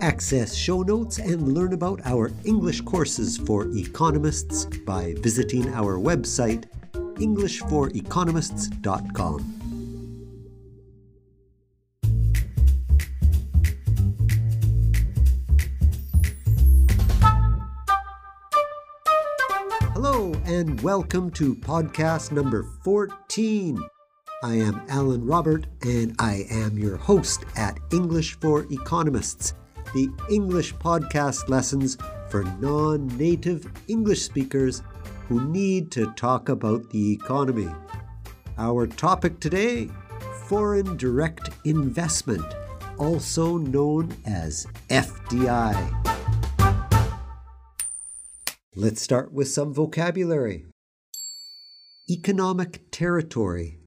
Access show notes and learn about our English courses for economists by visiting our website, EnglishForEconomists.com. Hello, and welcome to podcast number 14. I am Alan Robert, and I am your host at English for Economists, the English podcast lessons for non native English speakers who need to talk about the economy. Our topic today foreign direct investment, also known as FDI. Let's start with some vocabulary. Economic territory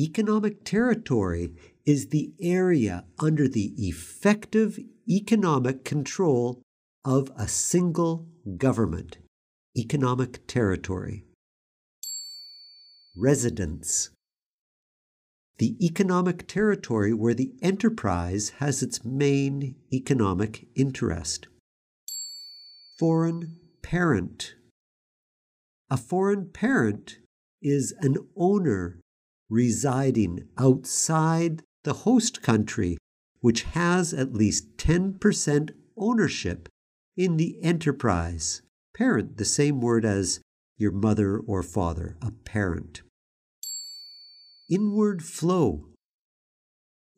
Economic territory is the area under the effective economic control of a single government. Economic territory. Residence. The economic territory where the enterprise has its main economic interest. Foreign parent. A foreign parent is an owner residing outside the host country, which has at least 10% ownership in the enterprise. Parent, the same word as your mother or father, a parent. Inward flow.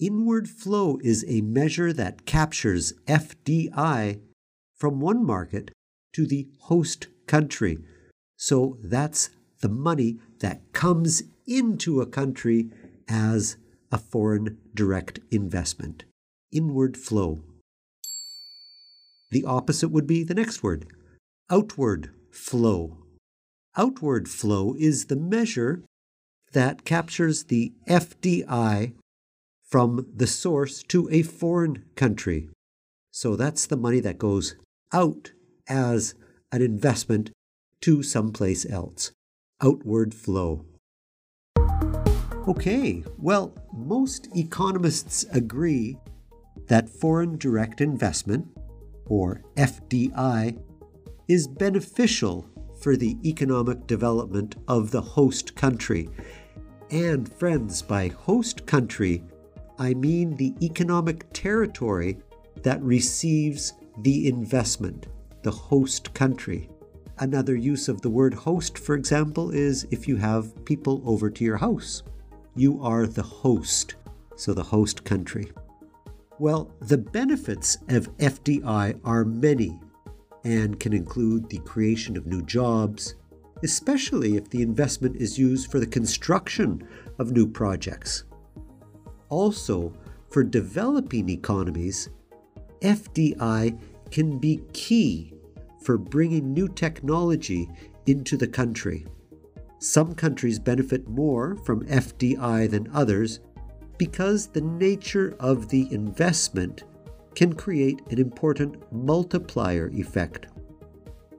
Inward flow is a measure that captures FDI from one market to the host country. So that's the money that comes into a country as a foreign direct investment. Inward flow. The opposite would be the next word outward flow. Outward flow is the measure that captures the FDI from the source to a foreign country. So that's the money that goes out as an investment to someplace else. Outward flow. Okay, well, most economists agree that foreign direct investment, or FDI, is beneficial for the economic development of the host country. And, friends, by host country, I mean the economic territory that receives the investment, the host country. Another use of the word host, for example, is if you have people over to your house you are the host, so the host country. Well, the benefits of FDI are many and can include the creation of new jobs, especially if the investment is used for the construction of new projects. Also, for developing economies, FDI can be key for bringing new technology into the country. Some countries benefit more from FDI than others because the nature of the investment can create an important multiplier effect.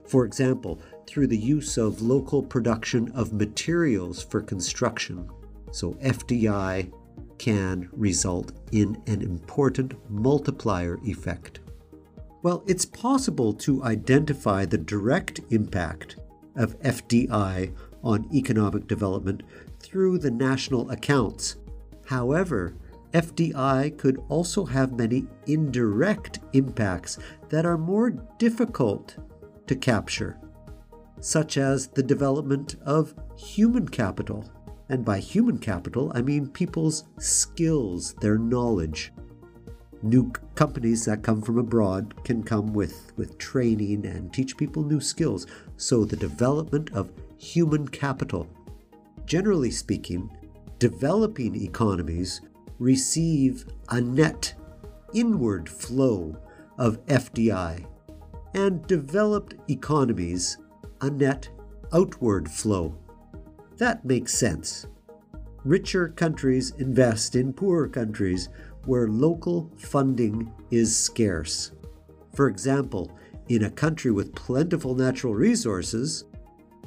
For example, through the use of local production of materials for construction. So, FDI can result in an important multiplier effect. Well, it's possible to identify the direct impact of FDI on economic development through the national accounts. However, FDI could also have many indirect impacts that are more difficult to capture, such as the development of human capital. And by human capital, I mean people's skills, their knowledge. New companies that come from abroad can come with, with training and teach people new skills. So the development of human capital. Generally speaking, developing economies receive a net inward flow of FDI, and developed economies a net outward flow. That makes sense. Richer countries invest in poorer countries where local funding is scarce. For example, in a country with plentiful natural resources,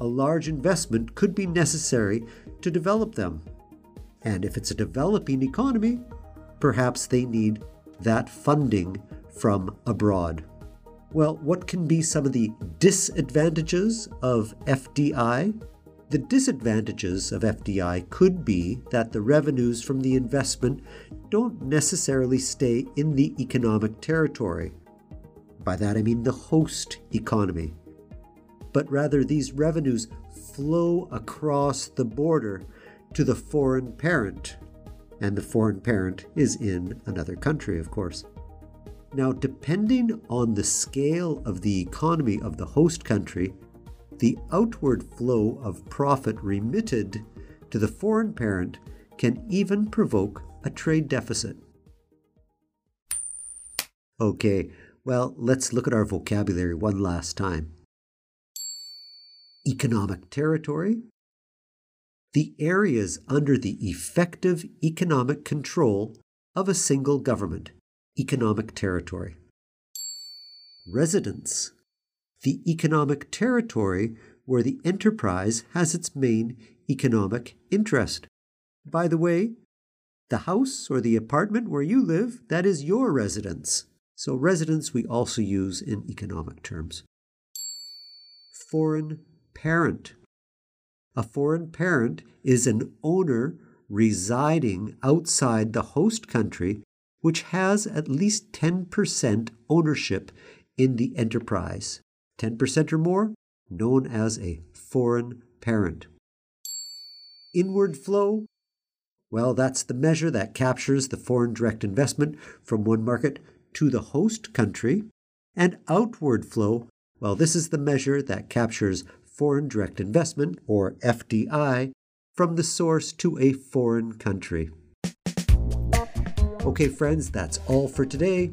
a large investment could be necessary to develop them. And if it's a developing economy, perhaps they need that funding from abroad. Well, what can be some of the disadvantages of FDI? The disadvantages of FDI could be that the revenues from the investment don't necessarily stay in the economic territory. By that I mean the host economy. But rather, these revenues flow across the border to the foreign parent. And the foreign parent is in another country, of course. Now, depending on the scale of the economy of the host country, the outward flow of profit remitted to the foreign parent can even provoke a trade deficit. Okay, well, let's look at our vocabulary one last time. Economic territory, the areas under the effective economic control of a single government, economic territory. Residence, the economic territory where the enterprise has its main economic interest. By the way, the house or the apartment where you live, that is your residence. So, residence we also use in economic terms. Foreign parent. A foreign parent is an owner residing outside the host country which has at least 10% ownership in the enterprise. 10% or more, known as a foreign parent. Inward flow, well, that's the measure that captures the foreign direct investment from one market to the host country. And outward flow, well, this is the measure that captures foreign direct investment, or FDI, from the source to a foreign country. Okay, friends, that's all for today.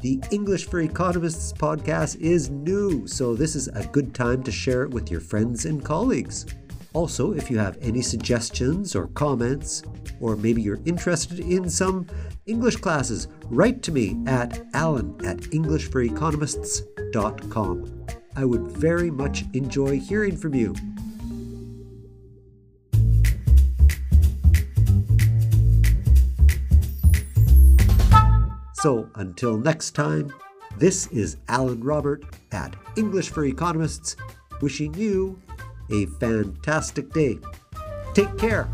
The English for Economists podcast is new, so this is a good time to share it with your friends and colleagues. Also, if you have any suggestions or comments, or maybe you're interested in some English classes, write to me at alan at englishforeconomists.com. I would very much enjoy hearing from you. So until next time, this is Alan Robert at English for Economists wishing you a fantastic day. Take care.